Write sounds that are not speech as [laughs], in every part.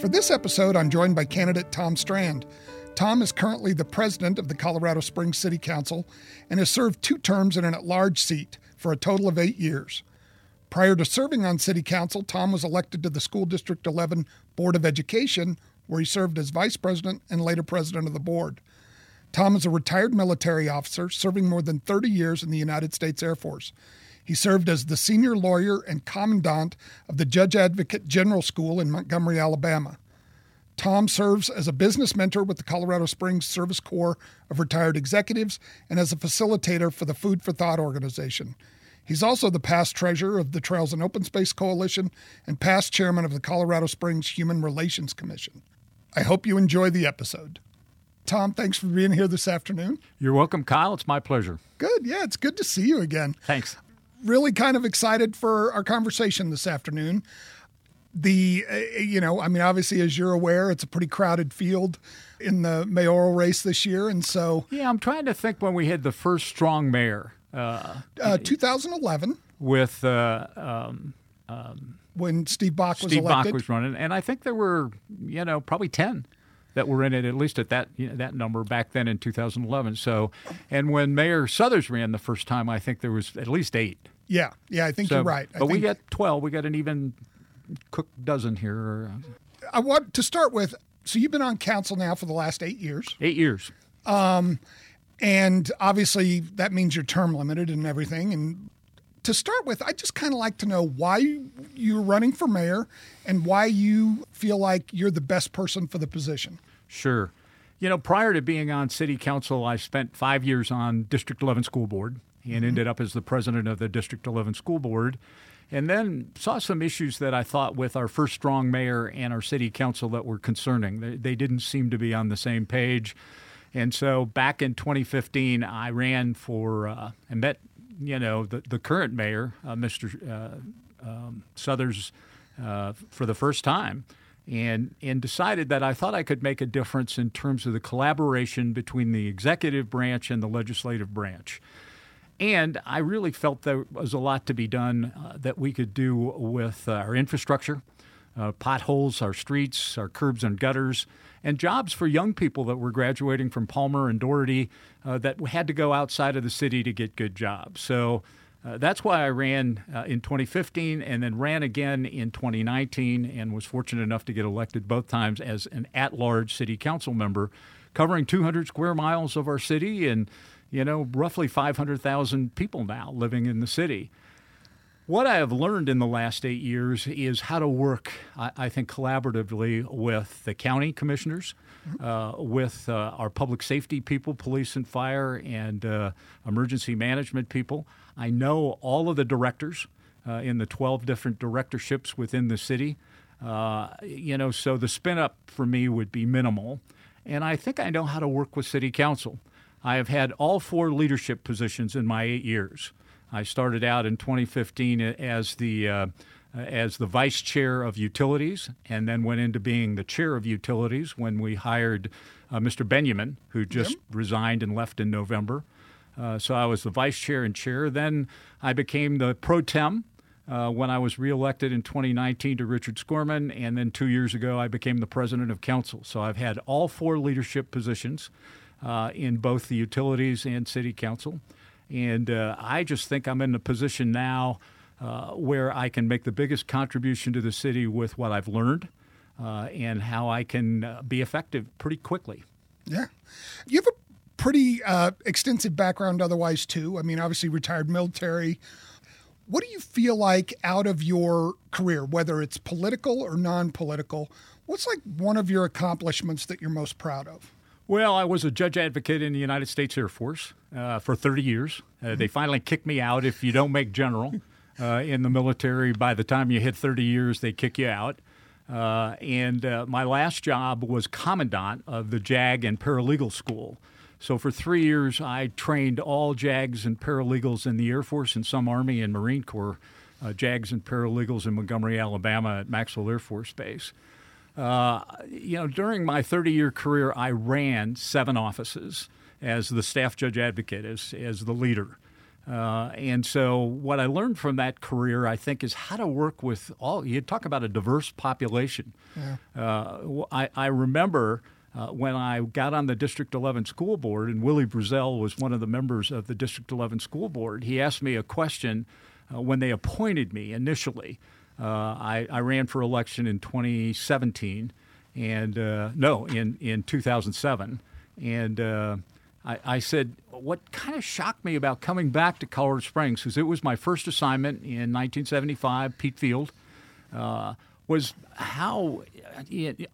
For this episode, I'm joined by candidate Tom Strand. Tom is currently the president of the Colorado Springs City Council and has served two terms in an at large seat for a total of eight years. Prior to serving on City Council, Tom was elected to the School District 11 Board of Education, where he served as vice president and later president of the board. Tom is a retired military officer serving more than 30 years in the United States Air Force. He served as the senior lawyer and commandant of the Judge Advocate General School in Montgomery, Alabama. Tom serves as a business mentor with the Colorado Springs Service Corps of Retired Executives and as a facilitator for the Food for Thought organization. He's also the past treasurer of the Trails and Open Space Coalition and past chairman of the Colorado Springs Human Relations Commission. I hope you enjoy the episode. Tom, thanks for being here this afternoon. You're welcome, Kyle. It's my pleasure. Good. Yeah, it's good to see you again. Thanks. Really kind of excited for our conversation this afternoon. The uh, you know i mean obviously as you're aware it's a pretty crowded field in the mayoral race this year and so yeah i'm trying to think when we had the first strong mayor uh, uh, 2011 with uh, um, um, when steve bach was steve elected. bach was running and i think there were you know probably 10 that were in it at least at that you know, that number back then in 2011 so and when mayor suthers ran the first time i think there was at least eight yeah, yeah, I think so, you're right. I but we got 12. We got an even cook dozen here. I want to start with so you've been on council now for the last eight years. Eight years. Um, and obviously that means you're term limited and everything. And to start with, I just kind of like to know why you're running for mayor and why you feel like you're the best person for the position. Sure. You know, prior to being on city council, I spent five years on District 11 School Board and mm-hmm. ended up as the president of the District 11 School Board and then saw some issues that I thought with our first strong mayor and our city council that were concerning. They, they didn't seem to be on the same page. And so back in 2015, I ran for uh, and met, you know, the, the current mayor, uh, Mr. Uh, um, Suthers, uh, for the first time. And, and decided that I thought I could make a difference in terms of the collaboration between the executive branch and the legislative branch. And I really felt there was a lot to be done uh, that we could do with uh, our infrastructure, uh, potholes, our streets, our curbs and gutters, and jobs for young people that were graduating from Palmer and Dougherty uh, that had to go outside of the city to get good jobs. So uh, that's why I ran uh, in 2015 and then ran again in 2019 and was fortunate enough to get elected both times as an at large city council member, covering 200 square miles of our city and you know, roughly 500,000 people now living in the city. What I have learned in the last eight years is how to work, I, I think, collaboratively with the county commissioners, uh, with uh, our public safety people, police and fire, and uh, emergency management people. I know all of the directors uh, in the 12 different directorships within the city. Uh, you know, so the spin up for me would be minimal. And I think I know how to work with city council. I have had all four leadership positions in my eight years. I started out in 2015 as the uh, as the vice chair of utilities, and then went into being the chair of utilities when we hired uh, Mr. Benjamin, who just yep. resigned and left in November. Uh, so I was the vice chair and chair. Then I became the pro tem uh, when I was reelected in 2019 to Richard Skorman, and then two years ago I became the president of council. So I've had all four leadership positions uh, in both the utilities and city council. And uh, I just think I'm in a position now uh, where I can make the biggest contribution to the city with what I've learned uh, and how I can uh, be effective pretty quickly. Yeah. You have a pretty uh, extensive background otherwise, too. I mean, obviously, retired military. What do you feel like out of your career, whether it's political or non political? What's like one of your accomplishments that you're most proud of? Well, I was a judge advocate in the United States Air Force uh, for 30 years. Uh, they finally kicked me out if you don't make general [laughs] uh, in the military. By the time you hit 30 years, they kick you out. Uh, and uh, my last job was commandant of the JAG and paralegal school. So for three years, I trained all JAGs and paralegals in the Air Force and some Army and Marine Corps uh, JAGs and paralegals in Montgomery, Alabama at Maxwell Air Force Base. Uh, you know, during my 30 year career, I ran seven offices as the staff judge advocate, as, as the leader. Uh, and so, what I learned from that career, I think, is how to work with all. You talk about a diverse population. Yeah. Uh, I, I, remember uh, when I got on the District 11 school board, and Willie Breazell was one of the members of the District 11 school board. He asked me a question uh, when they appointed me initially. Uh, I, I, ran for election in 2017, and uh, no, in in 2007, and I, I said, what kind of shocked me about coming back to Colorado Springs, because it was my first assignment in 1975, Pete Field, uh, was how uh,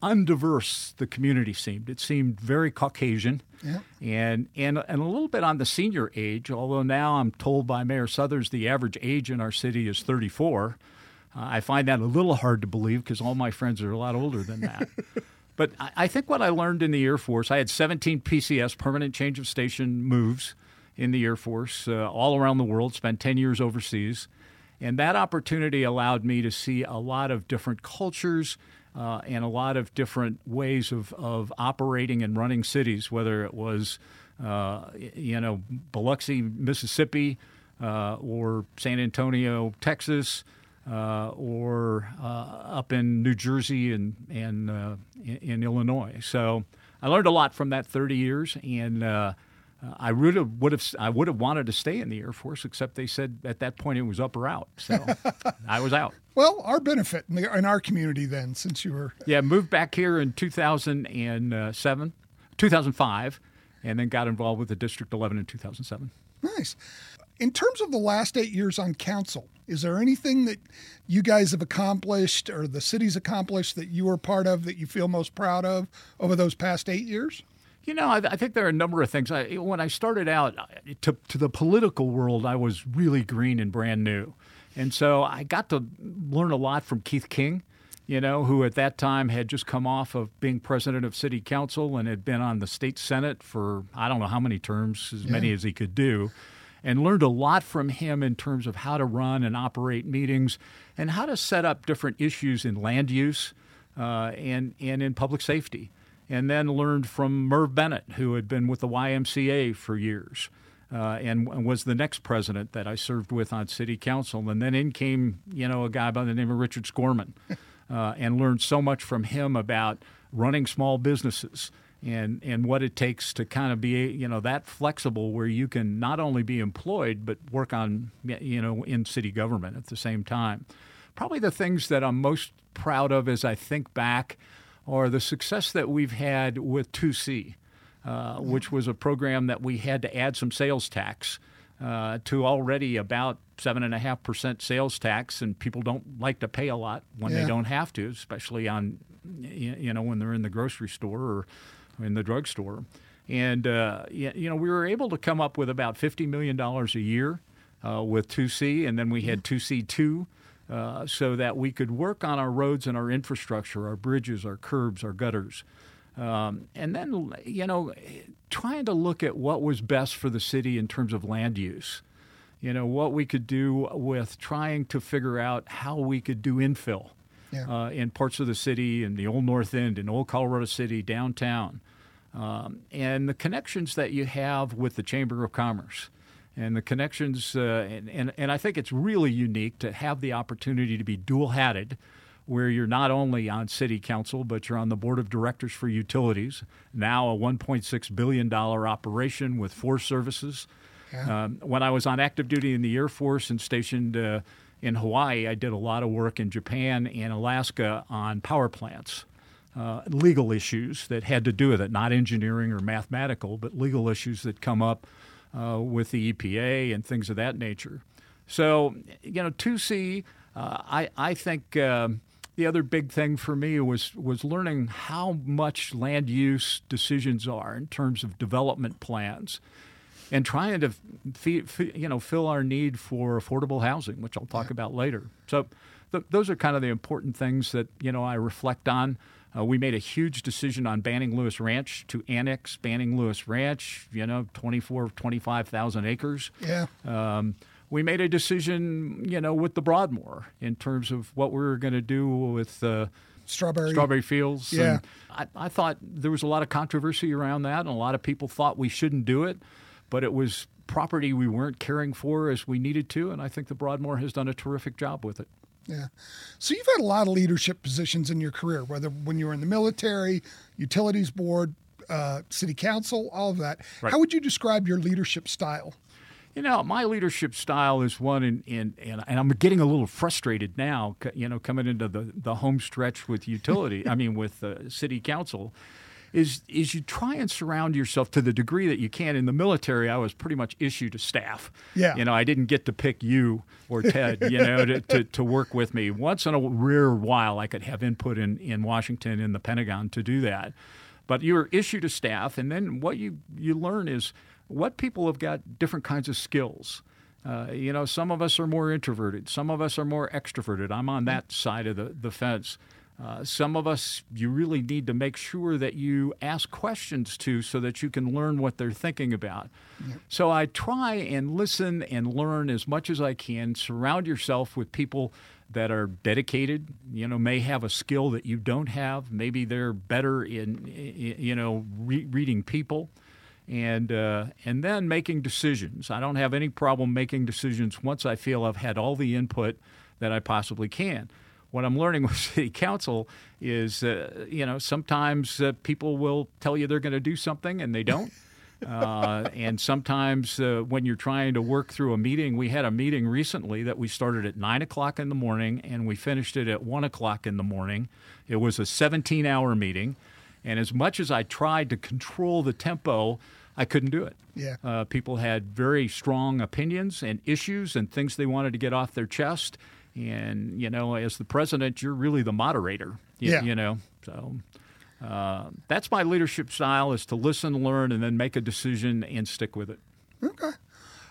undiverse the community seemed. It seemed very Caucasian, yeah. and, and and a little bit on the senior age. Although now I'm told by Mayor Suthers the average age in our city is 34. Uh, I find that a little hard to believe because all my friends are a lot older than that. [laughs] But I think what I learned in the Air Force, I had 17 PCS, permanent change of station moves in the Air Force uh, all around the world, spent 10 years overseas. And that opportunity allowed me to see a lot of different cultures uh, and a lot of different ways of, of operating and running cities, whether it was, uh, you know, Biloxi, Mississippi, uh, or San Antonio, Texas, uh, or uh, up in New Jersey and, and uh, in, in, Illinois. So I learned a lot from that 30 years, and uh, I really would have I would have wanted to stay in the Air Force, except they said at that point it was up or out. So [laughs] I was out. Well, our benefit in, the, in, our community then, since you were yeah, moved back here in 2007, 2005, and then got involved with the District 11 in 2007. Nice. In terms of the last eight years on council, is there anything that you guys have accomplished or the city's accomplished that you were part of that you feel most proud of over those past eight years? You know, I, I think there are a number of things. I, when I started out to, to the political world, I was really green and brand new. And so I got to learn a lot from Keith King, you know, who at that time had just come off of being president of city council and had been on the state senate for I don't know how many terms, as yeah. many as he could do and learned a lot from him in terms of how to run and operate meetings and how to set up different issues in land use uh, and, and in public safety. And then learned from Merv Bennett, who had been with the YMCA for years. Uh, and, was the next president that I served with on city council. And then in came, you know, a guy by the name of Richard Skorman, [laughs] uh, and learned so much from him about running small businesses and and what it takes to kind of be you know that flexible where you can not only be employed but work on you know in city government at the same time. Probably the things that I'm most proud of as I think back are the success that we've had with 2C, uh, which was a program that we had to add some sales tax. Uh, to already about seven and a half percent sales tax, and people don't like to pay a lot when yeah. they don't have to, especially on you know when they're in the grocery store or in the drugstore. And, uh, you know, we were able to come up with about $50 million a year uh, with 2C, and then we had 2C2. Uh, so that we could work on our roads and our infrastructure, our bridges, our curbs, our gutters. Um, and then, you know, trying to look at what was best for the city in terms of land use. You know, what we could do with trying to figure out how we could do infill yeah. uh, in parts of the city, in the Old North End, in Old Colorado City, downtown, um, and the connections that you have with the Chamber of Commerce. And the connections, uh, and, and, and I think it's really unique to have the opportunity to be dual hatted, where you're not only on city council, but you're on the board of directors for utilities, now a $1.6 billion operation with four services. Yeah. Um, when I was on active duty in the Air Force and stationed uh, in Hawaii, I did a lot of work in Japan and Alaska on power plants. Uh, legal issues that had to do with it, not engineering or mathematical, but legal issues that come up uh, with the EPA and things of that nature. So, you know, 2C, uh, I, I think um, the other big thing for me was, was learning how much land use decisions are in terms of development plans and trying to feed, you know fill our need for affordable housing, which I'll talk yeah. about later. So th- those are kind of the important things that you know I reflect on. Uh, we made a huge decision on Banning Lewis Ranch to annex Banning Lewis Ranch, you know, 24, 25,000 acres. Yeah. Um, we made a decision, you know, with the Broadmoor in terms of what we were going to do with uh, strawberry strawberry fields. Yeah. I, I, thought there was a lot of controversy around that, and a lot of people thought we shouldn't do it but it was property we weren't caring for as we needed to, and I think the Broadmoor has done a terrific job with it. Yeah. So you've had a lot of leadership positions in your career, whether when you were in the military, utilities board, uh, city council, all of that. Right. How would you describe your leadership style? You know, my leadership style is one, in, in, and, and I'm getting a little frustrated now, you know, coming into the, the home stretch with utility, I mean, with the city council, is is you try and surround yourself to the degree that you can. In the military, I was pretty much issued a staff. Yeah. You know, I didn't get to pick you or Ted, you know, to, to, to, work with me. Once in a rare while, I could have input in, in Washington, in the Pentagon to do that. But you're issued a staff, and then what you, you learn is what people have got different kinds of skills. Uh, you know, some of us are more introverted, some of us are more extroverted. I'm on that side of the, the fence. Uh, some of us, you really need to make sure that you ask questions to so that you can learn what they're thinking about. So I try and listen and learn as much as I can. Surround yourself with people that are dedicated, you know, may have a skill that you don't have. Maybe they're better in, you know, re- reading people and uh, and then making decisions. I don't have any problem making decisions once I feel I've had all the input that I possibly can what I'm learning [laughs] with city council is, uh, you know, sometimes uh, people will tell you they're going to do something and they don't. [laughs] Uh, and sometimes uh, when you're trying to work through a meeting, we had a meeting recently that we started at nine o'clock in the morning and we finished it at one o'clock in the morning. It was a 17 hour meeting. And as much as I tried to control the tempo, I couldn't do it. Yeah. Uh, people had very strong opinions and issues and things they wanted to get off their chest and you know, as the president, you're really the moderator. You, yeah. You know, so uh, that's my leadership style: is to listen, learn, and then make a decision and stick with it. Okay.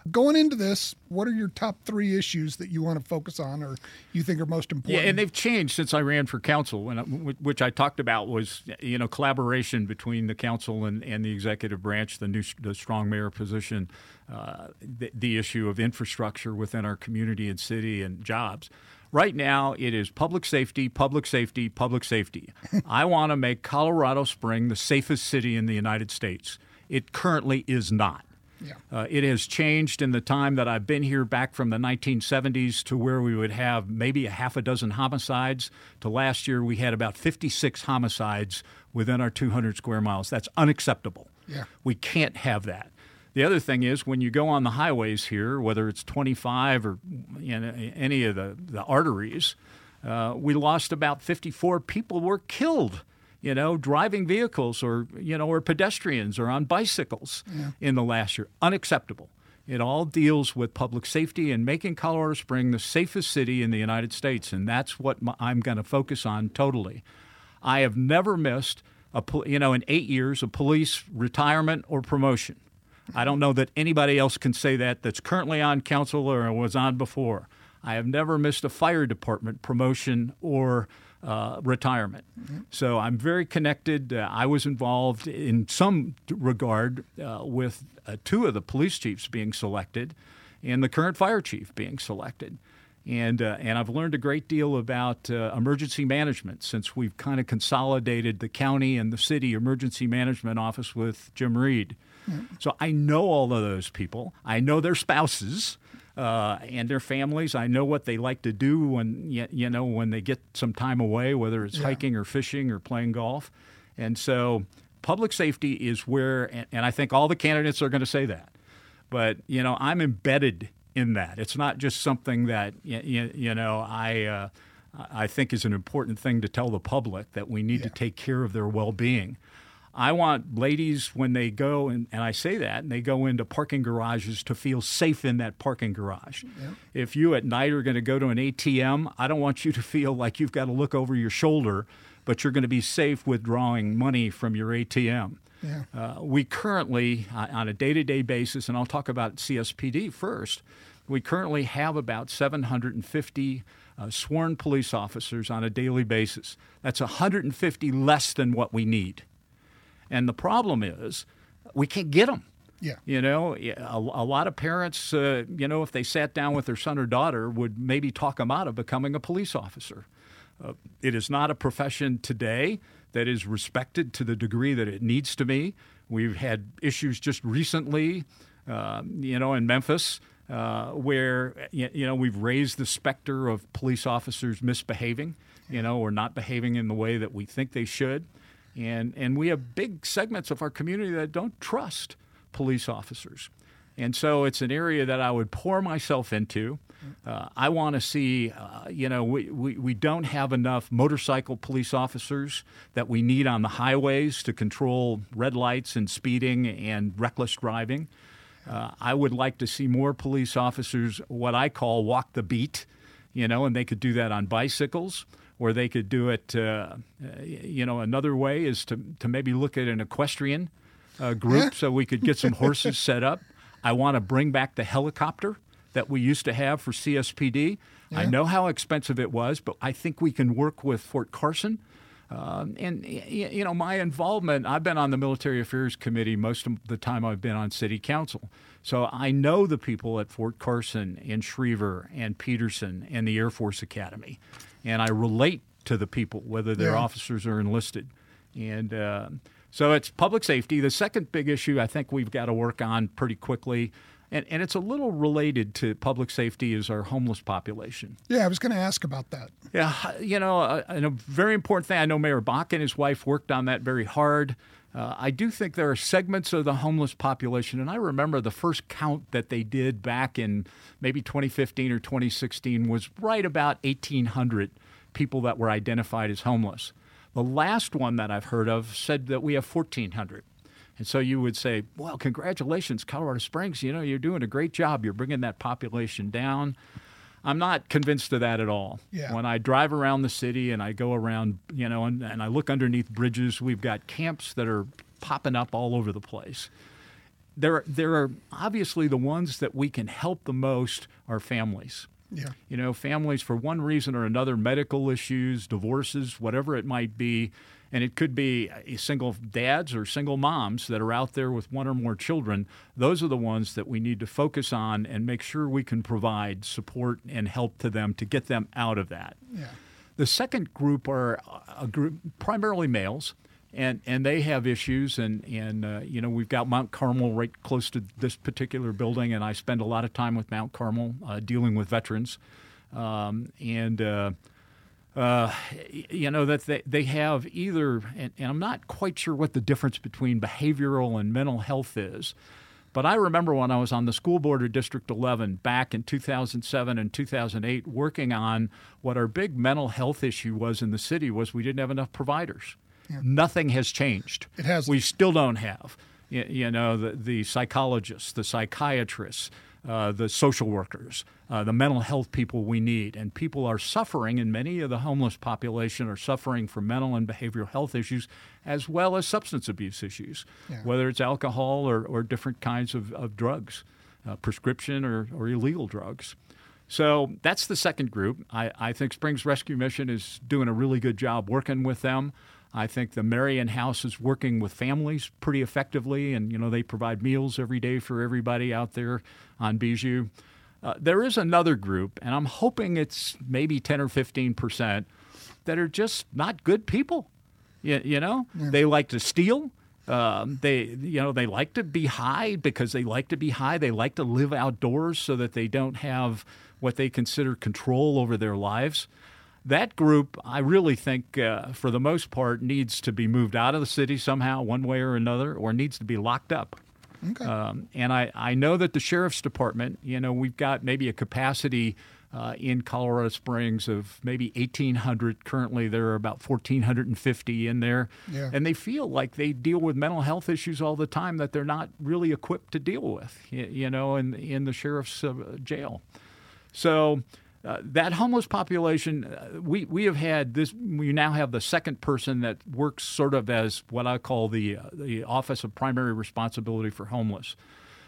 Going into this, what are your top three issues that you want to focus on, or you think are most important? Yeah, and they've changed since I ran for council, and which I talked about was you know collaboration between the council and, and the executive branch, the new the strong mayor position, uh, the, the issue of infrastructure within our community and city, and jobs. Right now, it is public safety, public safety, public safety. [laughs] I want to make Colorado Spring the safest city in the United States. It currently is not. Yeah. Uh, it has changed in the time that I've been here back from the 1970s to where we would have maybe a half a dozen homicides to last year we had about 56 homicides within our 200 square miles. That's unacceptable. Yeah. We can't have that. The other thing is when you go on the highways here, whether it's 25 or you know, any of the, the arteries, uh, we lost about 54 people were killed you know, driving vehicles or, you know, or pedestrians or on bicycles yeah. in the last year. Unacceptable. It all deals with public safety and making Colorado Spring the safest city in the United States. And that's what I'm going to focus on totally. I have never missed, a, you know, in eight years, a police retirement or promotion. I don't know that anybody else can say that that's currently on council or was on before. I have never missed a fire department promotion or uh, retirement. Mm-hmm. So I'm very connected. Uh, I was involved in some regard uh, with uh, two of the police chiefs being selected and the current fire chief being selected. And, uh, and I've learned a great deal about uh, emergency management since we've kind of consolidated the county and the city emergency management office with Jim Reid. Mm-hmm. So I know all of those people. I know their spouses uh, and their families. I know what they like to do when you know when they get some time away, whether it's yeah. hiking or fishing or playing golf. And so, public safety is where, and, and I think all the candidates are going to say that. But you know, I'm embedded in that. It's not just something that you, you know I. Uh, I think is an important thing to tell the public that we need yeah. to take care of their well-being. I want ladies when they go, and, and I say that, and they go into parking garages to feel safe in that parking garage. If you at night are going to go to an ATM, I don't want you to feel like you've got to look over your shoulder, but you're going to be safe withdrawing money from your ATM. Yeah. Uh, we currently, uh, on a day to day basis, and I'll talk about CSPD first, we currently have about 750 uh, sworn police officers on a daily basis. That's 150 less than what we need. And the problem is, we can't get them. Yeah. You know, a, a lot of parents, uh, you know, if they sat down with their son or daughter, would maybe talk them out of becoming a police officer. Uh, it is not a profession today that is respected to the degree that it needs to be. We've had issues just recently uh, you know, in Memphis. Uh, where you know we've raised the specter of police officers misbehaving, you know, or not behaving in the way that we think they should, and and we have big segments of our community that don't trust police officers, and so it's an area that I would pour myself into. Uh, I want to see, uh, you know, we, we, we don't have enough motorcycle police officers that we need on the highways to control red lights and speeding and reckless driving. Uh, I would like to see more police officers, what I call walk the beat, you know, and they could do that on bicycles or they could do it, uh, you know, another way is to, to maybe look at an equestrian uh, group so we could get some [laughs] horses set up. I want to bring back the helicopter that we used to have for CSPD. Yeah. I know how expensive it was, but I think we can work with Fort Carson. Um, and you know my involvement i've been on the military affairs committee most of the time i've been on city council. So i know the people at fort carson and schriever and peterson and the air force academy. And i relate to the people whether they're yeah. officers or enlisted. And uh, so it's public safety. The second big issue i think we've got to work on pretty quickly and, and it's a little related to public safety is our homeless population. Yeah, I was going to ask about that. Yeah, you know, a, a very important thing. I know Mayor Bach and his wife worked on that very hard. Uh, I do think there are segments of the homeless population, and I remember the first count that they did back in maybe 2015 or 2016 was right about 1,800 people that were identified as homeless. The last one that I've heard of said that we have 1,400. And so you would say, well, congratulations, Colorado Springs. You know, you're doing a great job. You're bringing that population down. I'm not convinced of that at all. Yeah. When I drive around the city and I go around, you know, and, and I look underneath bridges, we've got camps that are popping up all over the place. There, there are obviously the ones that we can help the most are families. Yeah. You know, families for one reason or another, medical issues, divorces, whatever it might be, and it could be single dads or single moms that are out there with one or more children. Those are the ones that we need to focus on and make sure we can provide support and help to them to get them out of that. Yeah. The second group are a group primarily males. And, and they have issues, and, and uh, you know we've got Mount Carmel right close to this particular building, and I spend a lot of time with Mount Carmel uh, dealing with veterans, um, and uh, uh, you know that they, they have either and, and, i'm not quite sure what the difference between behavioral and mental health is but i remember when i was on the school board of district 11 back in 2007 and 2008 working on what our big mental health issue was in the city was we didn't have enough providers. Yeah. nothing has changed. It has. We still don't have. You, you know the, the psychologists the psychiatrists uh, the social workers, uh, the mental health people we need. And people are suffering, and many of the homeless population are suffering from mental and behavioral health issues as well as substance abuse issues, yeah. whether it's alcohol or, or different kinds of, of drugs, uh, prescription or, or illegal drugs. So that's the second group. I, I think Springs Rescue Mission is doing a really good job working with them. I think the Marian House is working with families pretty effectively, and you know they provide meals every day for everybody out there on Bijou. Uh, there is another group, and I'm hoping it's maybe 10 or 15 percent that are just not good people. You, you know, yeah. they like to steal. Um, they, you know, they like to be high because they like to be high. They like to live outdoors so that they don't have what they consider control over their lives that group, I really think, uh, for the most part, needs to be moved out of the city somehow, one way or another, or needs to be locked up. Okay. Um, and I, I know that the sheriff's department, you know, we've got maybe a capacity uh, in Colorado Springs of maybe 1,800. Currently, there are about 1,450 in there. Yeah. And they feel like they deal with mental health issues all the time that they're not really equipped to deal with, you, you know, in, in the sheriff's uh, jail. So, uh, that homeless population, uh, we, we have had this. We now have the second person that works sort of as what I call the uh, the Office of Primary Responsibility for Homeless.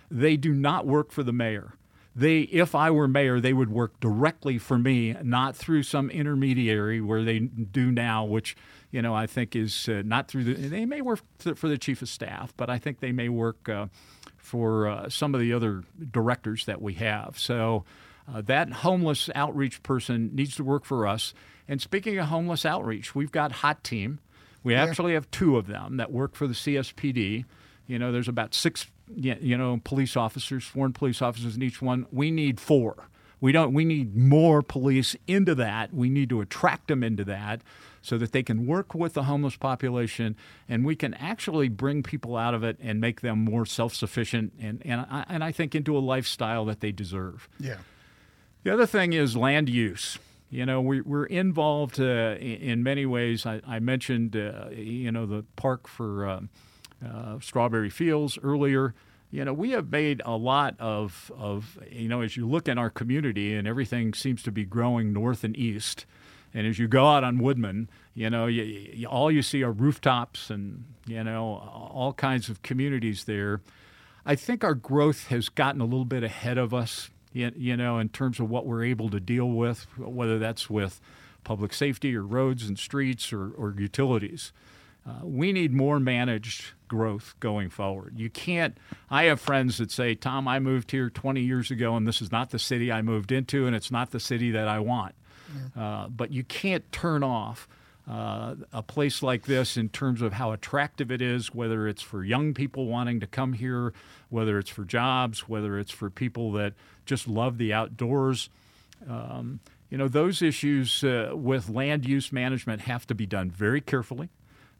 They do not work for the mayor. They, if I were mayor, they would work directly for me, not through some intermediary where they do now, which you know I think is uh, not through the. They may work for the chief of staff, but I think they may work uh, for some of the other directors that we have. So. Uh, that homeless outreach person needs to work for us. And speaking of homeless outreach, we've got Hot Team. We yeah. actually have two of them that work for the CSPD. You know, there's about six you know police officers, sworn police officers in each one. We need four. We don't. We need more police into that. We need to attract them into that so that they can work with the homeless population and we can actually bring people out of it and make them more self-sufficient and and I, and I think into a lifestyle that they deserve. Yeah. The other thing is land use. You know, we, we're involved uh, in many ways. I, I mentioned, uh, you know, the park for uh, uh, Strawberry Fields earlier. You know, we have made a lot of, of, you know, as you look in our community and everything seems to be growing north and east. And as you go out on Woodman, you know, you, you, all you see are rooftops and, you know, all kinds of communities there. I think our growth has gotten a little bit ahead of us, you know, in terms of what we're able to deal with, whether that's with public safety or roads and streets or, or utilities. Uh, we need more managed growth going forward. You can't. I have friends that say, Tom, I moved here 20 years ago, and this is not the city I moved into, and it's not the city that I want. Uh, but you can't turn off uh, a place like this in terms of how attractive it is, whether it's for young people wanting to come here, whether it's for jobs, whether it's for people that just love the outdoors. Um, you know, those issues uh, with land use management have to be done very carefully.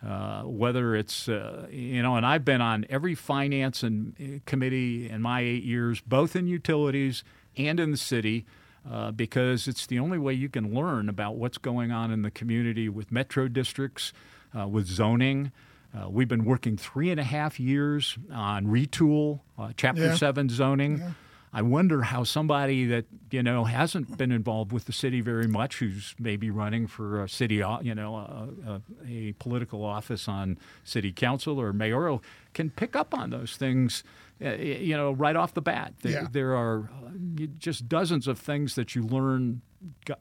Uh, whether it's, uh, you know, and I've been on every finance and uh, committee in my eight years, both in utilities and in the city uh, because it's the only way you can learn about what's going on in the community with metro districts, uh, with zoning. Uh, we've been working three and a half years on retool, uh, Chapter yeah. 7 zoning. Yeah. I wonder how somebody that you know hasn't been involved with the city very much, who's maybe running for a city, you know, a, a, a political office on city council or mayoral, can pick up on those things uh, you know, right off the bat. There, yeah. there are uh, just dozens of things that you learn,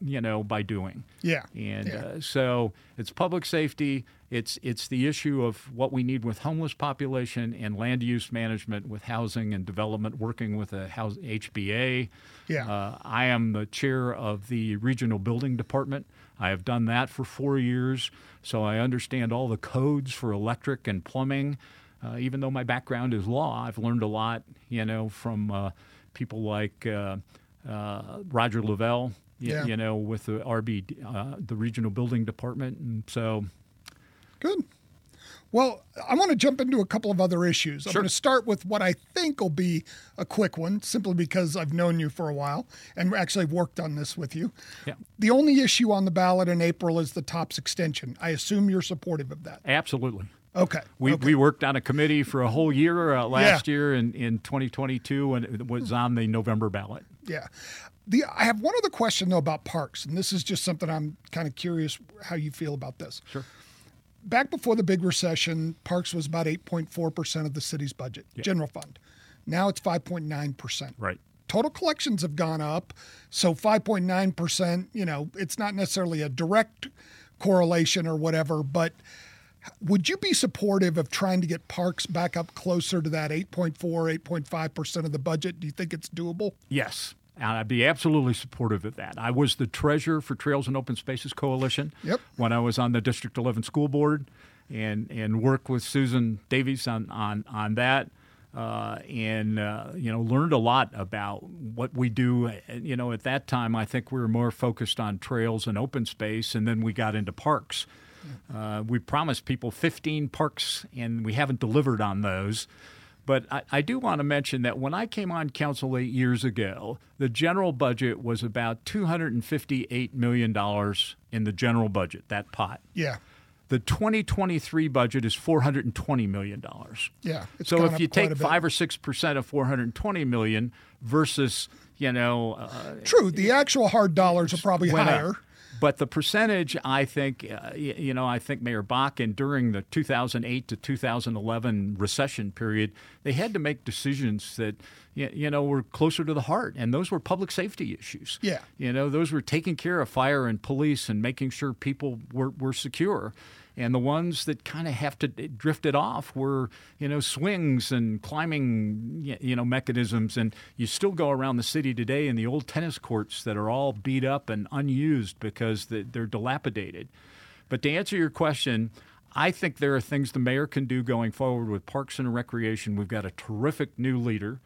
you know, by doing. Yeah. And yeah. Uh, so it's public safety. It's it's the issue of what we need with homeless population and land use management with housing and development. Working with a house HBA. Yeah. Uh, I am the chair of the regional building department. I have done that for four years, so I understand all the codes for electric and plumbing. Uh, even though my background is law, I've learned a lot, you know, from uh, people like uh, uh Roger Lovell, yeah. you know, with the RB, uh, the Regional Building Department. And so. Good. Well, I want to jump into a couple of other issues. Sure. I'm going to start with what I think will be a quick one, simply because I've known you for a while and actually worked on this with you. Yeah. The only issue on the ballot in April is the TOPS extension. I assume you're supportive of that. Absolutely. Okay. We, okay. we worked on a committee for a whole year uh, last yeah. year in, in 2022 when it was on the November ballot. Yeah. The, I have one other question, though, about parks, and this is just something I'm kind of curious how you feel about this. Sure. Back before the big recession, parks was about 8.4% of the city's budget, yeah. general fund. Now it's 5.9%. Right. Total collections have gone up. So 5.9%, you know, it's not necessarily a direct correlation or whatever, but – would you be supportive of trying to get parks back up closer to that 8.4, 8.5% of the budget? Do you think it's doable? Yes. And I'd be absolutely supportive of that. I was the treasurer for Trails and Open Spaces Coalition yep. when I was on the District 11 school board and, and worked with Susan Davies on, on, on that. Uh, and uh, you know learned a lot about what we do. You know, at that time, I think we were more focused on trails and open space, and then we got into parks. Uh, we promised people 15 parks, and we haven't delivered on those. But I, I, do want to mention that when I came on council eight years ago, the general budget was about $258 million in the general budget, that pot. Yeah. The 2023 budget is $420 million. Yeah. So if you take 5 or 6% of 420 million versus, you know. Uh, True. The actual hard dollars are probably higher. Up. But the percentage, I think, uh, you know, I think Mayor Bakken during the 2008 to 2011 recession period, they had to make decisions that, you know, were closer to the heart, and those were public safety issues. Yeah, you know, those were taking care of fire and police and making sure people were, were secure and the ones that kind of have to drift it off were you know swings and climbing you know mechanisms and you still go around the city today in the old tennis courts that are all beat up and unused because they're dilapidated but to answer your question I think there are things the mayor can do going forward with Parks and Recreation. We've got a terrific new leader,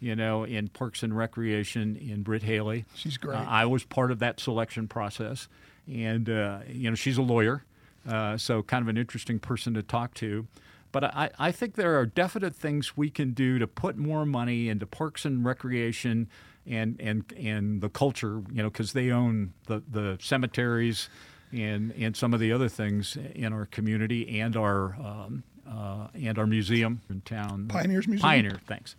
you know, in Parks and Recreation in Britt Haley. She's great. Uh, I was part of that selection process, and uh, you know, she's a lawyer, uh, so kind of an interesting person to talk to. But I, I think there are definite things we can do to put more money into Parks and Recreation and and and the culture, you know, because they own the the cemeteries and and some of the other things in our community and our um, uh, and our museum in town. Pioneers Museum. Pioneer, thanks.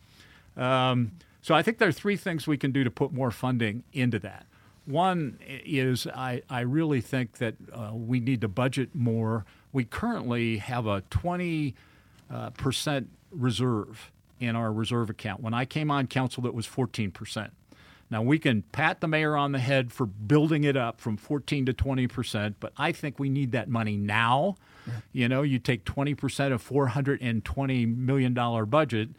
Um, so I think there are three things we can do to put more funding into that. One is I, I really think that uh, we need to budget more. We currently have a 20 uh, percent reserve in our reserve account. When I came on council, it was 14 percent. Now, we can pat the mayor on the head for building it up from 14 to 20 percent, but I think we need that money now. Yeah. You know, you take 20 percent of $420 million budget,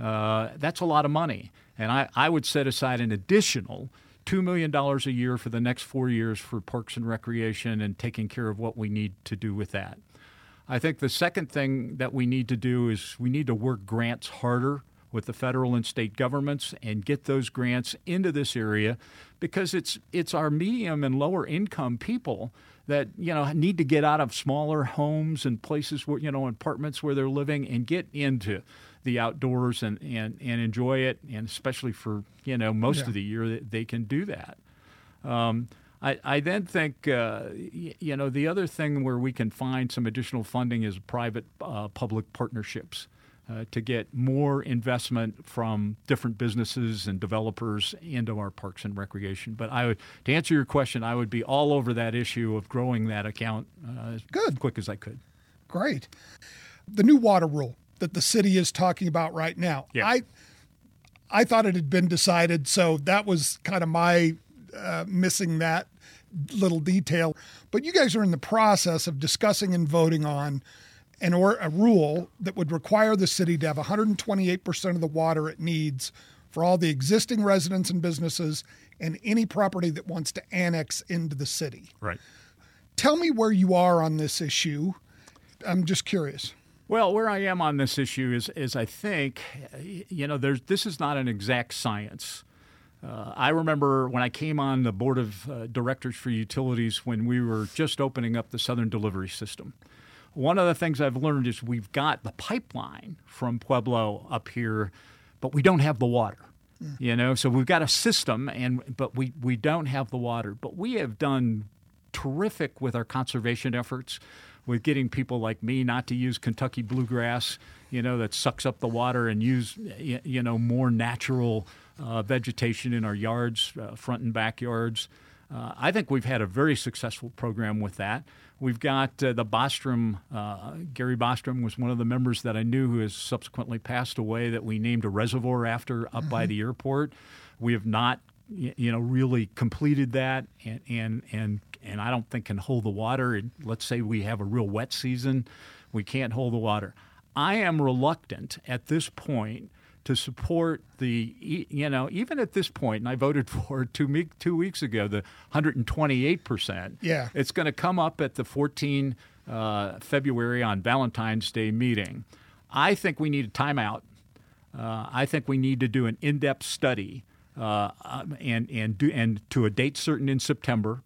uh, that's a lot of money. And I, I would set aside an additional $2 million a year for the next four years for parks and recreation and taking care of what we need to do with that. I think the second thing that we need to do is we need to work grants harder with the federal and state governments and get those grants into this area because it's it's our medium and lower income people that you know need to get out of smaller homes and places where you know apartments where they're living and get into the outdoors and, and, and enjoy it and especially for you know most yeah. of the year they can do that um, I, I then think, uh, you know, the other thing where we can find some additional funding is private uh, public partnerships. Uh, to get more investment from different businesses and developers into our parks and recreation. But I would, to answer your question, I would be all over that issue of growing that account uh, as Good. quick as I could. Great. The new water rule that the city is talking about right now. Yeah. I I thought it had been decided, so that was kind of my uh, missing that little detail. But you guys are in the process of discussing and voting on an or a rule that would require the city to have 128% of the water it needs for all the existing residents and businesses and any property that wants to annex into the city. Right. Tell me where you are on this issue. I'm just curious. Well, where I am on this issue is, is I think, you know, there's this is not an exact science. Uh, I remember when I came on the board of uh, directors for utilities when we were just opening up the Southern Delivery System. One of the things I've learned is we've got the pipeline from Pueblo up here, but we don't have the water. Mm. You know, so we've got a system, and but we we don't have the water. But we have done terrific with our conservation efforts with getting people like me not to use Kentucky bluegrass, you know, that sucks up the water and use, you know, more natural uh, vegetation in our yards, uh, front and backyards. Uh, I think we've had a very successful program with that. We've got uh, the Bostrom, uh, Gary Bostrom was one of the members that I knew who has subsequently passed away that we named a reservoir after up mm-hmm. by the airport. We have not, you know, really completed that and, and, and, and I don't think can hold the water. Let's say we have a real wet season, we can't hold the water. I am reluctant at this point to support the, you know, even at this point, and I voted [laughs] for two, me- two weeks ago, the 128%. Yeah. It's going to come up at the 14 uh, February on Valentine's Day meeting. I think we need a timeout. Uh, I think we need to do an in depth study uh, um, and, and, do, and to a date certain in September.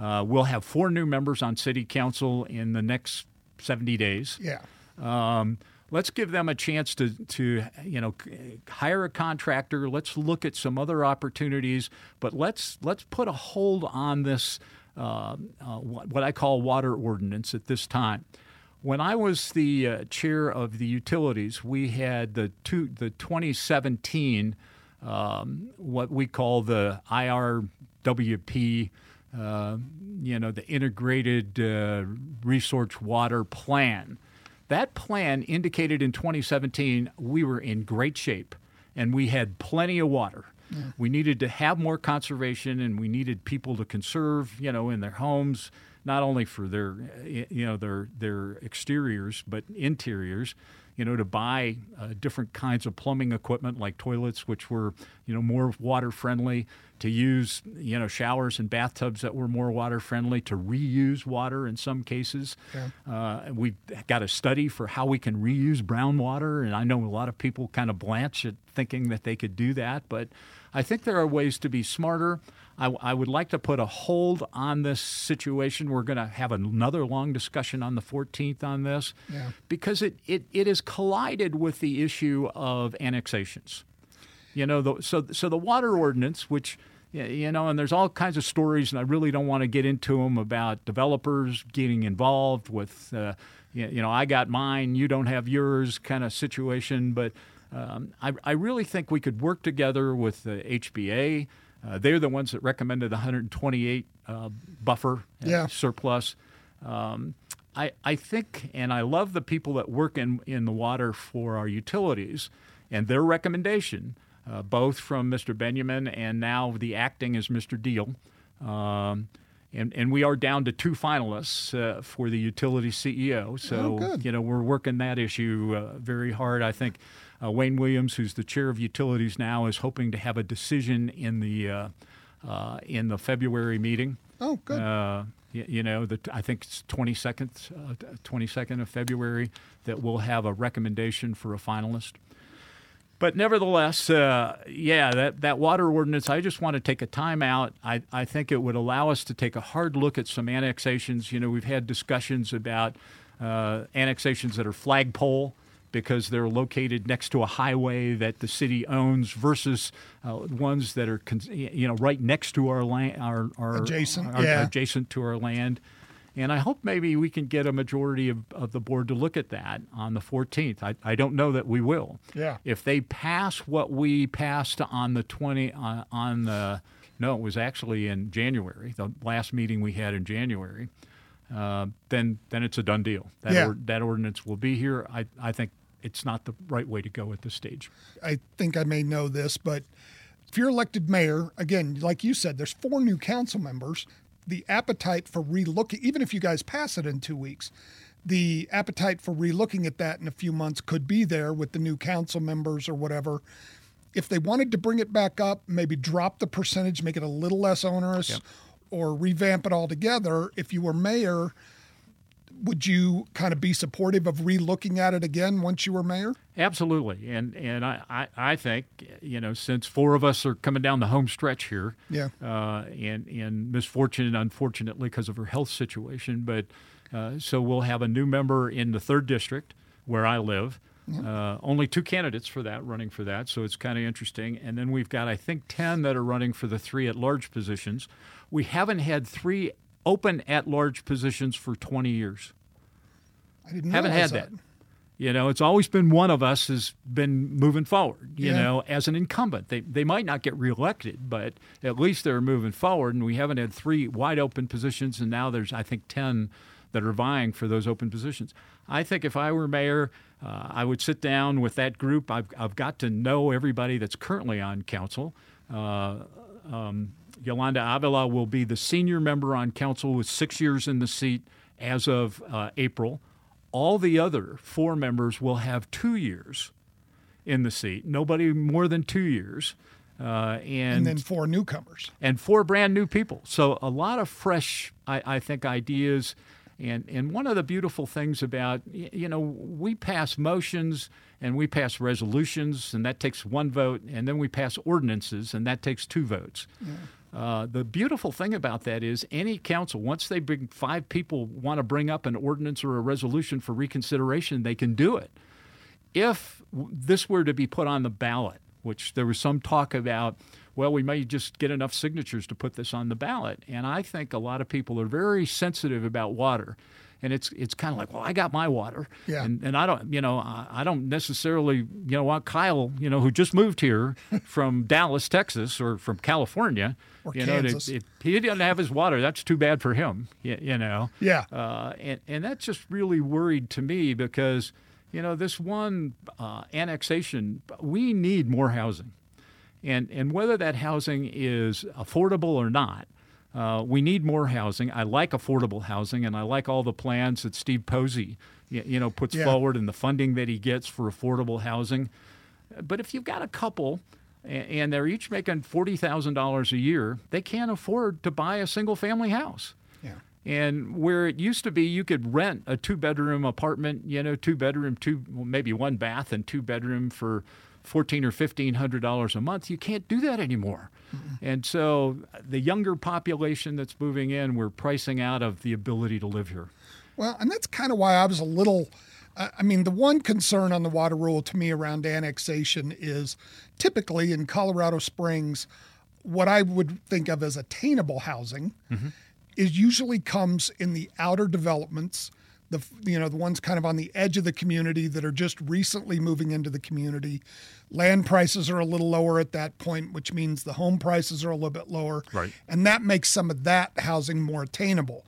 Uh, we'll have four new members on city council in the next 70 days. Yeah. Um, let's give them a chance to, to you know hire a contractor let's look at some other opportunities but let's let's put a hold on this uh, uh, what I call water ordinance at this time when I was the uh, chair of the utilities we had the two, the 2017 um, what we call the IRWP uh, you know the integrated uh, resource water plan that plan indicated in 2017 we were in great shape and we had plenty of water. Yeah. We needed to have more conservation and we needed people to conserve, you know, in their homes, not only for their you know their their exteriors but interiors you know, to buy uh, different kinds of plumbing equipment like toilets, which were, you know, more water friendly, to use, you know, showers and bathtubs that were more water friendly, to reuse water in some cases. Yeah. Uh, we've got a study for how we can reuse brown water, and I know a lot of people kind of blanch at thinking that they could do that, but I think there are ways to be smarter. I, I, would like to put a hold on this situation. We're going to have another long discussion on the 14th on this yeah. because it, it, it has collided with the issue of annexations. You know, the, so, so the water ordinance, which you know, and there's all kinds of stories, and I really don't want to get into them about developers getting involved with, uh, you know, I got mine, you don't have yours kind of situation. But um, I, I really think we could work together with the HBA, uh, they're the ones that recommended the 128 uh, buffer yeah. surplus. Um, I, I think, and I love the people that work in, in the water for our utilities and their recommendation, uh, both from Mr. Benyamin and now the acting is Mr. Deal. Um, and, and we are down to two finalists uh, for the utility CEO. So, oh, you know, we're working that issue uh, very hard. I think uh, Wayne Williams, who's the chair of utilities now, is hoping to have a decision in the uh, uh, in the February meeting. Oh, good. Uh, you, you, know, the, I think it's 22nd, 22nd of February that we'll have a recommendation for a finalist. But nevertheless, uh, yeah, that, that water ordinance, I just want to take a time out. I, I think it would allow us to take a hard look at some annexations. You know, we've had discussions about uh, annexations that are flagpole because they're located next to a highway that the city owns versus uh, ones that are you know right next to our land our, our adjacent our, yeah. adjacent to our land and I hope maybe we can get a majority of, of the board to look at that on the 14th. I, I don't know that we will. Yeah. If they pass what we passed on the 20 uh, on the no, it was actually in January, the last meeting we had in January. Uh, then then it's a done deal. That yeah. or, that ordinance will be here. I I think it's not the right way to go at this stage. I think I may know this, but if you're elected mayor, again, like you said, there's four new council members. The appetite for relooking, even if you guys pass it in two weeks, the appetite for relooking at that in a few months could be there with the new council members or whatever. If they wanted to bring it back up, maybe drop the percentage, make it a little less onerous, yep. or revamp it altogether. If you were mayor, would you kind of be supportive of relooking at it again once you were mayor? Absolutely, and and I, I, I think you know since four of us are coming down the home stretch here, yeah, uh, and and Ms. Fortune unfortunately because of her health situation, but uh, so we'll have a new member in the third district where I live. Uh, only two candidates for that running for that, so it's kind of interesting. And then we've got, I think, 10 that are running for the three at large positions. We haven't had three open at large positions for 20 years. I didn't haven't had that. that. You know, it's always been one of us has been moving forward, you yeah. know, as an incumbent. They, they might not get reelected, but at least they're moving forward. And we haven't had three wide open positions, and now there's, I think, 10 that are vying for those open positions. I think if I were mayor, uh, I would sit down with that group. I've, I've got to know everybody that's currently on council. Uh, um, Yolanda Avila will be the senior member on council with six years in the seat as of uh, April. All the other four members will have two years in the seat, nobody more than two years. Uh, and, and, then four newcomers. And four brand new people. So a lot of fresh, I, I think, ideas. And, and one of the beautiful things about, you know, we pass motions and we pass resolutions, and that takes one vote, and then we pass ordinances, and that takes two votes. Yeah. Uh, the beautiful thing about that is any council, once they bring five people want to bring up an ordinance or a resolution for reconsideration, they can do it. If this were to be put on the ballot, which there was some talk about, well, we may just get enough signatures to put this on the ballot. And I think a lot of people are very sensitive about water and it's it's kind of like, well, I got my water, yeah. and and I don't, you know, I, I don't necessarily, you know, want Kyle, you know, who just moved here [laughs] from Dallas, Texas, or from California, or you Kansas. know, if he didn't have his water, that's too bad for him, you, you know. Yeah. Uh, and and that's just really worried to me because, you know, this one uh, annexation, we need more housing, and and whether that housing is affordable or not Uh, we need more housing. I like affordable housing, and I like all the plans that Steve Posey, you know, puts Yeah. forward and the funding that he gets for affordable housing. But if you've got a couple and they're each making forty thousand dollars a year, they can't afford to buy a single family house. Yeah. And where it used to be, you could rent a two bedroom apartment, you know, two bedroom, two well, maybe one bath and two bedroom for fourteen or fifteen hundred dollars a month. You can't do that anymore. And so the younger population that's moving in, we're pricing out of the ability to live here. Well, and that's kind of why I was a little. I I mean, the one concern on the water rule to me around annexation is typically in Colorado Springs, what I would think of as attainable housing mm-hmm. is usually comes in the outer developments, the you know the ones kind of on the edge of the community that are just recently moving into the community. Land prices are a little lower at that point, which means the home prices are a little bit lower, Right. and that makes some of that housing more attainable.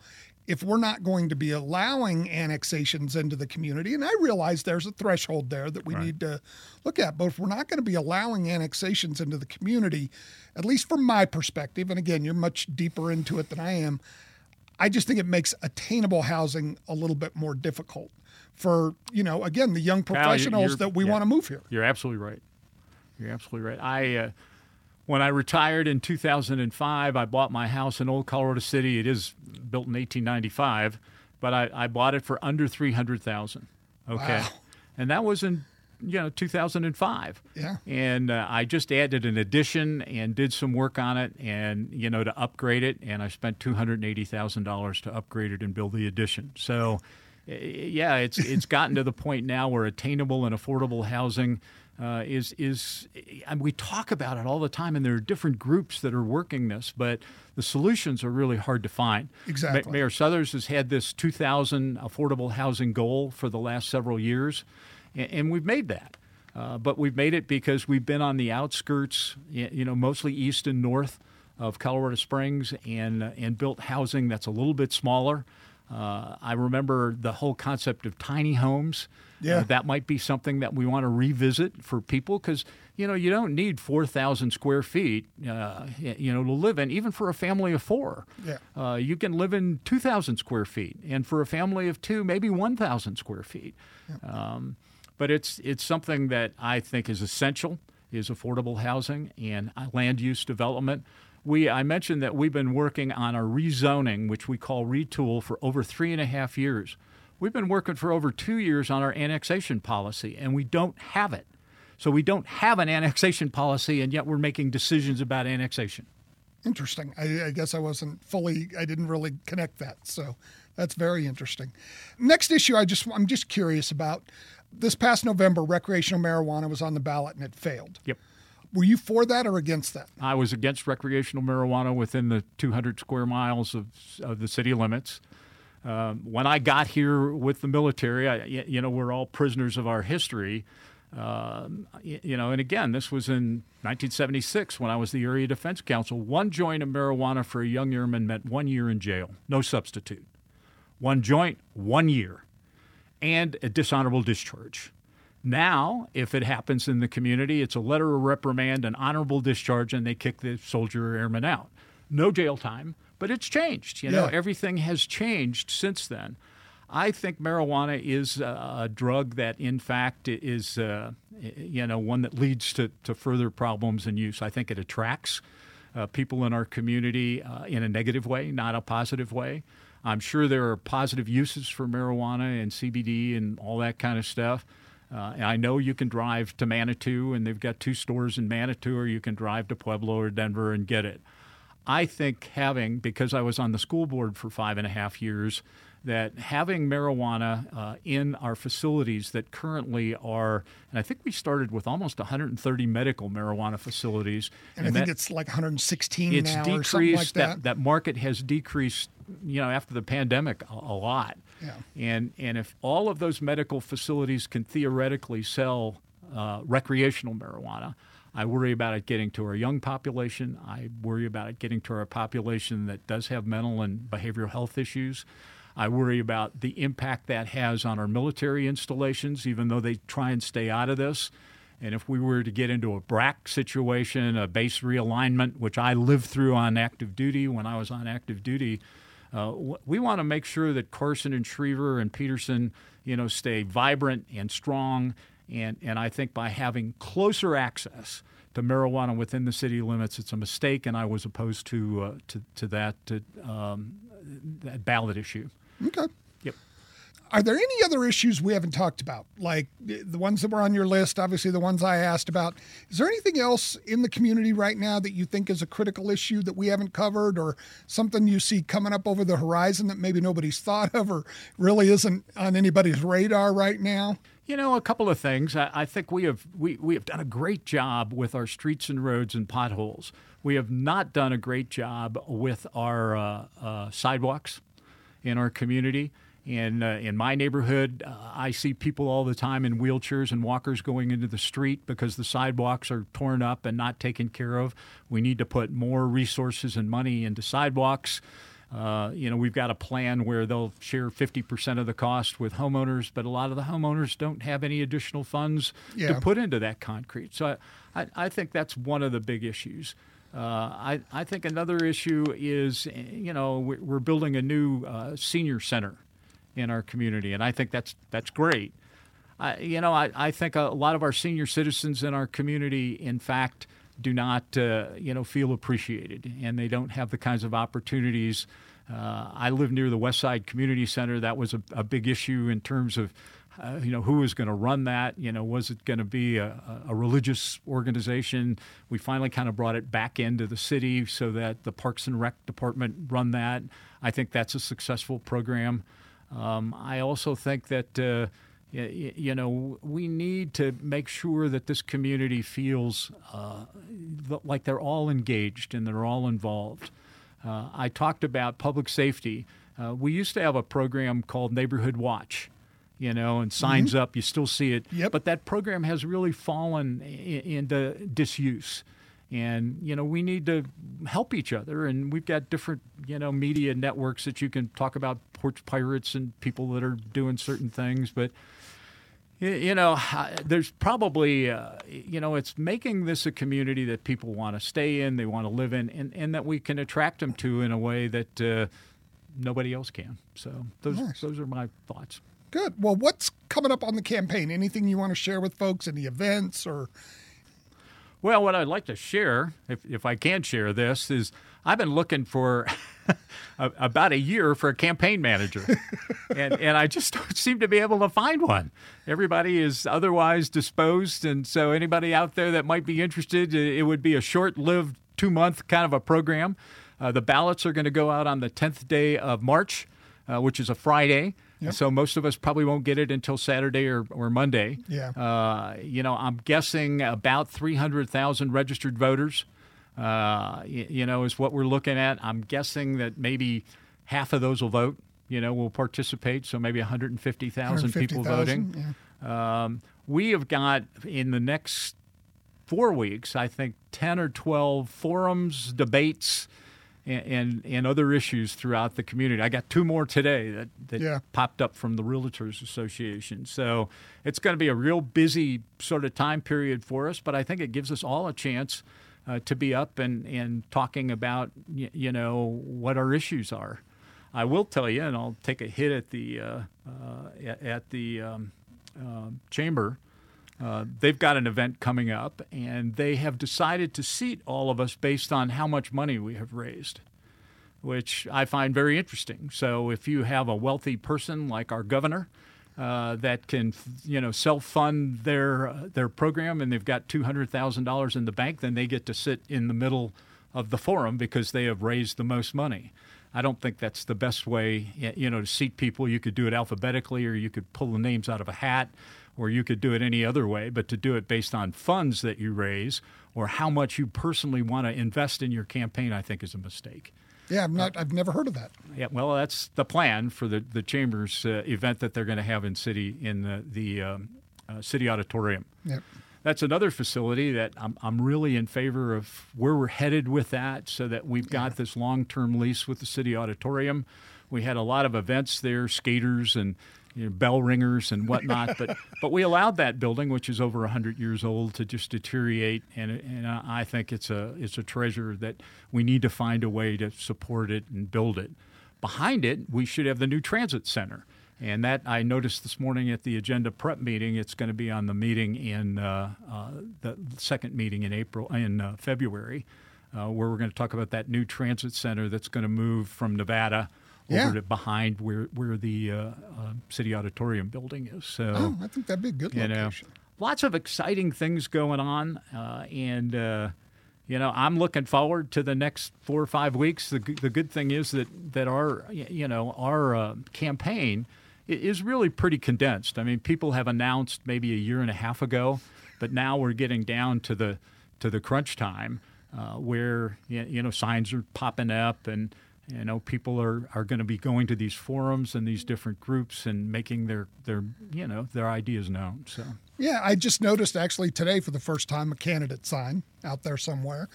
If we're not going to be allowing annexations into the community, and I realize there's a threshold there that we need to look at, but if we're not going to be allowing annexations into the community, at least from my perspective, and again, you're much deeper into it than I am, I just think it makes attainable housing a little bit more difficult for, you know, again, the young professionals you're- that we yeah. want to move here. You're absolutely right. You're absolutely right. I uh, when I retired in 2005, I bought my house in Old Colorado City. It is built in 1895, but I, I bought it for under 300,000. Okay, Wow. and that was in you know 2005. Yeah. And uh, I just added an addition and did some work on it, and you know to upgrade it, and I spent 280 thousand dollars to upgrade it and build the addition. So. uh, Yeah, it's [laughs] it's gotten to the point now where attainable and affordable housing uh, is is and we talk about it all the time, and there are different groups that are working this, but the solutions are really hard to find. Exactly. Ma- Mayor Suthers has had this 2,000 affordable housing goal for the last several years, and, and we've made that. Uh, but we've made it because we've been on the outskirts, you know, mostly east and north of Colorado Springs, and uh, and built housing that's a little bit smaller. Uh, I remember the whole concept of tiny homes. Yeah. Uh, that might be something that we want to revisit for people because you know you don't need four thousand square feet, uh, you know, to live in, even for a family of four. Yeah. Uh, you can live in two thousand square feet, and for a family of two, maybe one thousand square feet. Um, but it's it's something that I think is essential is affordable housing and land use development. We I mentioned that we've been working on a rezoning, which we call retool, for over three and a half years. We've been working for over two years on our annexation policy, and we don't have it. So we don't have an [laughs] annexation policy, and yet we're making decisions about annexation. Interesting. I, I guess I wasn't fully. I didn't really connect that. So that's very interesting. Next issue, I just I'm just curious about. This past November, recreational marijuana was on the ballot and it failed. Yep. Were you for that or against that? I was against recreational marijuana within the 200 square miles of, of the city limits. Um, when I got here with the military, I, you know, we're all prisoners of our history. Um, y- you know, and again, this was in 1976 when I was the area defense counsel. One joint of marijuana for a young airman meant one year in jail, no substitute. One joint, one year, and a dishonorable discharge. Now, if it happens in the community, it's a letter of reprimand, an honorable discharge, and they kick the soldier or airman out. No jail time, but it's changed. You know, Yeah. everything has changed since then. I think marijuana is a a drug that, in fact, is uh, you know one that leads to, to further problems in use. I think it attracts uh, people in our community uh, in a negative way, not a positive way. I'm sure there are positive uses for marijuana and CBD and all that kind of stuff. Uh, I know you can drive to Manitou, and they've got two stores in Manitou, or you can drive to Pueblo or Denver and get it. I think having, because I was on the school board for five and a half years, that having marijuana uh, in our facilities that currently are, and I think we started with almost 130 medical marijuana facilities. And, I think that- it's like 116 it's now decreased. or something like that. that market has decreased. You know, after the pandemic, a, a lot. Yeah. And and if all of those medical facilities can theoretically sell uh, recreational marijuana, I worry about it getting to our young population. I worry about it getting to our population that does have mental and behavioral health issues. I worry about the impact that has on our military installations, even though they try and stay out of this. And if we were to get into a BRAC situation, a base realignment, which I lived through on active duty when I was on active duty, uh, we want to make sure that Carson and Schriever and Peterson, you know, stay vibrant and strong. And, and I think by having closer access to marijuana within the city limits, it's a mistake, and I was opposed to uh, to, to that to, um, that ballot issue. Okay. Are there any other issues we haven't talked about? Like the ones that were on your list, obviously the ones I asked about. Is there anything else in the community right now that you think is a critical issue that we haven't covered or something you see coming up over the horizon that maybe nobody's [laughs] thought of or really isn't on anybody's radar right now? You know, a couple of things. I, I think we have we, we have done a great job with our streets and roads and potholes. We have not done a great job with our uh, uh, sidewalks in our community. And uh, in my neighborhood, uh, I see people all the time in wheelchairs and walkers going into the street because the sidewalks are torn up and not taken care of. We need to put more resources and money into sidewalks. Uh, you know, we've got a plan where they'll share 50% of the cost with homeowners, but a lot of the homeowners don't have any additional funds Yeah. to put into that concrete. So I, I, I think that's one of the big issues. Uh, I, I think another issue is, eh, you know, we're, we're building a new uh, senior center in our community, and I think that's that's great. I, you know, I, I think a lot of our senior citizens in our community, in fact, do not, uh, you know, feel appreciated, and they don't have the kinds of opportunities. Uh, I live near the West Side Community Center. That was a, a big issue in terms of, uh, you know, who was going to run that. You know, was it going to be a, a religious organization? We finally kind of brought it back into the city so that the Parks and Rec department run that. I think that's a successful program. Um, I also think that uh, y- you know we need to make sure that this community feels uh, like they're all engaged and they're all involved. Uh, I talked about public safety. Uh, we used to have a program called Neighborhood Watch. You know, and signs up. You still see it, Yep. but that program has really fallen into disuse and you know we need to help each other and we've got different you know media networks that you can talk about porch pirates and people that are doing certain things but you know there's probably uh, you know it's making this a community that people want to stay in they want to live in and, and that we can attract them to in a way that uh, nobody else can so those Nice. those are my thoughts Good. Well, what's coming up on the campaign? Anything you want to share with folks? Any events or Well, what I'd like to share, if, if I can share this, is I've been looking for [laughs] a, about a year for a campaign manager, [laughs] and and I just don't seem to be able to find one. Everybody is otherwise disposed, and so anybody out there that might be interested, it would be a short-lived two-month kind of a program. Uh, the ballots are going to go out on the 10th day of March, uh, which is a Friday. So most of us probably won't get it until Saturday or, or Monday. Yeah. Uh, you know, I'm guessing about 300,000 registered voters, uh, y- you know, is what we're looking at. I'm guessing that maybe half of those will vote, you know, will participate. So maybe 150,000 people 150,000, voting. Um, we have got in the next four weeks, I think, 10 or 12 forums, debates, and, and, and other issues throughout the community. I got two more today that, that Yeah. popped up from the Realtors Association. So it's going to be a real busy sort of time period for us, but I think it gives us all a chance uh, to be up and, and talking about, y- you know, what our issues are. I will tell you, and I'll take a hit at the uh, uh, at- the um, uh, chamber. Uh, they've got an event coming up, and they have decided to seat all of us based on how much money we have raised, which I find very interesting. So, if you have a wealthy person like our governor uh, that can, you know, self-fund their uh, their program, and they've got two hundred thousand dollars in the bank, then they get to sit in the middle of the forum because they have raised the most money. I don't think that's the best way, you know, to seat people. You could do it alphabetically, or you could pull the names out of a hat, or you could do it any other way. But to do it based on funds that you raise or how much you personally want to invest in your campaign, I think is a mistake. yeah, I'm not. I've never heard of that. Yeah, well, that's the plan for the the chambers uh, event that they're going to have in city in the the um, uh, city auditorium. Yep. That's another facility that I'm, I'm really in favor of where we're headed with that so that we've got this long term lease with the city auditorium. We had a lot of events there, skaters and, you know, bell ringers and whatnot. but [laughs] but we allowed that building, which is over hundred years old, to just deteriorate. And and I think it's a it's a treasure that we need to find a way to support it and build it. Behind it, we should have the new transit center. And that I noticed this morning at the agenda prep meeting. It's going to be on the meeting in uh, uh, the second meeting in April in uh, February, uh, where we're going to talk about that new transit center that's going to move from Nevada Yeah. over to behind where where the uh, uh, city auditorium building is. So Oh, I think that'd be a good you know, lots of exciting things going on, uh, and uh, you know, I'm looking forward to the next four or five weeks. The, the good thing is that that our you know our uh, campaign is really pretty condensed. I mean, people have announced maybe a year and a half ago, but now we're getting down to the to the crunch time uh, where you know signs are popping up and. You know, people are, are going to be going to these forums and these different groups and making their, their you know their ideas known. So Yeah, I just noticed actually today for the first time a candidate sign out there somewhere.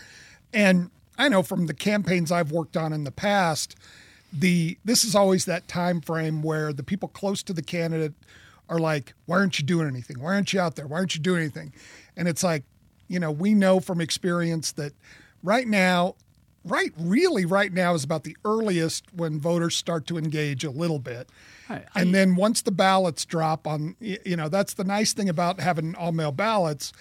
And I know from the campaigns I've worked on in the past, the this is always that time frame where the people close to the candidate are like, "Why aren't you doing anything? Why aren't you out there? Why aren't you doing anything?" And it's like, you know, we know from experience that right now right really right now is about the earliest when voters start to engage a little bit. I- and then once the ballots drop on you know that's the nice thing about having all mail ballots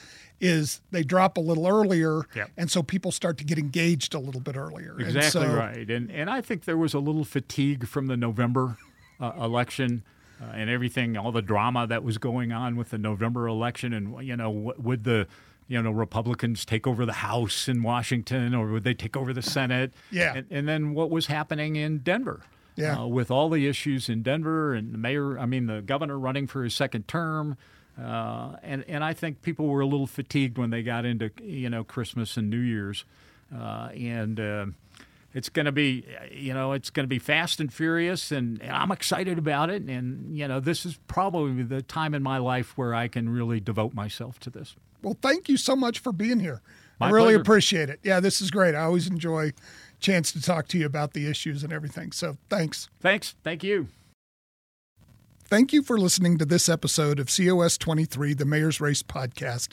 is they drop a little earlier Yep. and so people start to get engaged a little bit earlier. And Exactly so- right, and and I think there was a little fatigue from the November uh, election uh, and everything, all the drama that was going on with the November election, and you know, would the you know Republicans take over the House in Washington, or would they take over the Senate? Yeah. and, and then what was happening in Denver? Yeah. uh, with all the issues in Denver and the mayor, I mean, the governor running for his second term. Uh, and, and I think people were a little fatigued when they got into, you know, Christmas and New Year's. Uh, and uh, it's going to be, you know, it's going to be fast and furious. And I'm excited about it. And, you know, this is probably the time in my life where I can really devote myself to this. Well thank you so much for being here i really pleasure. appreciate it yeah this is great i always enjoy chance to talk to you about the issues and everything so thanks Thanks. Thank you. Thank you for listening to this episode of COS 23, the Mayor's Race podcast.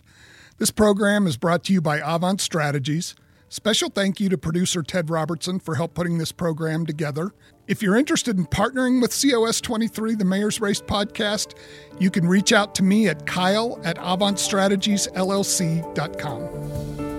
This program is brought to you by Avant Strategies. Special thank you to producer Ted Robertson for help putting this program together. If you're interested in partnering with COS 23, the Mayor's Race podcast, you can reach out to me at kyle at avantstrategiesllc.com.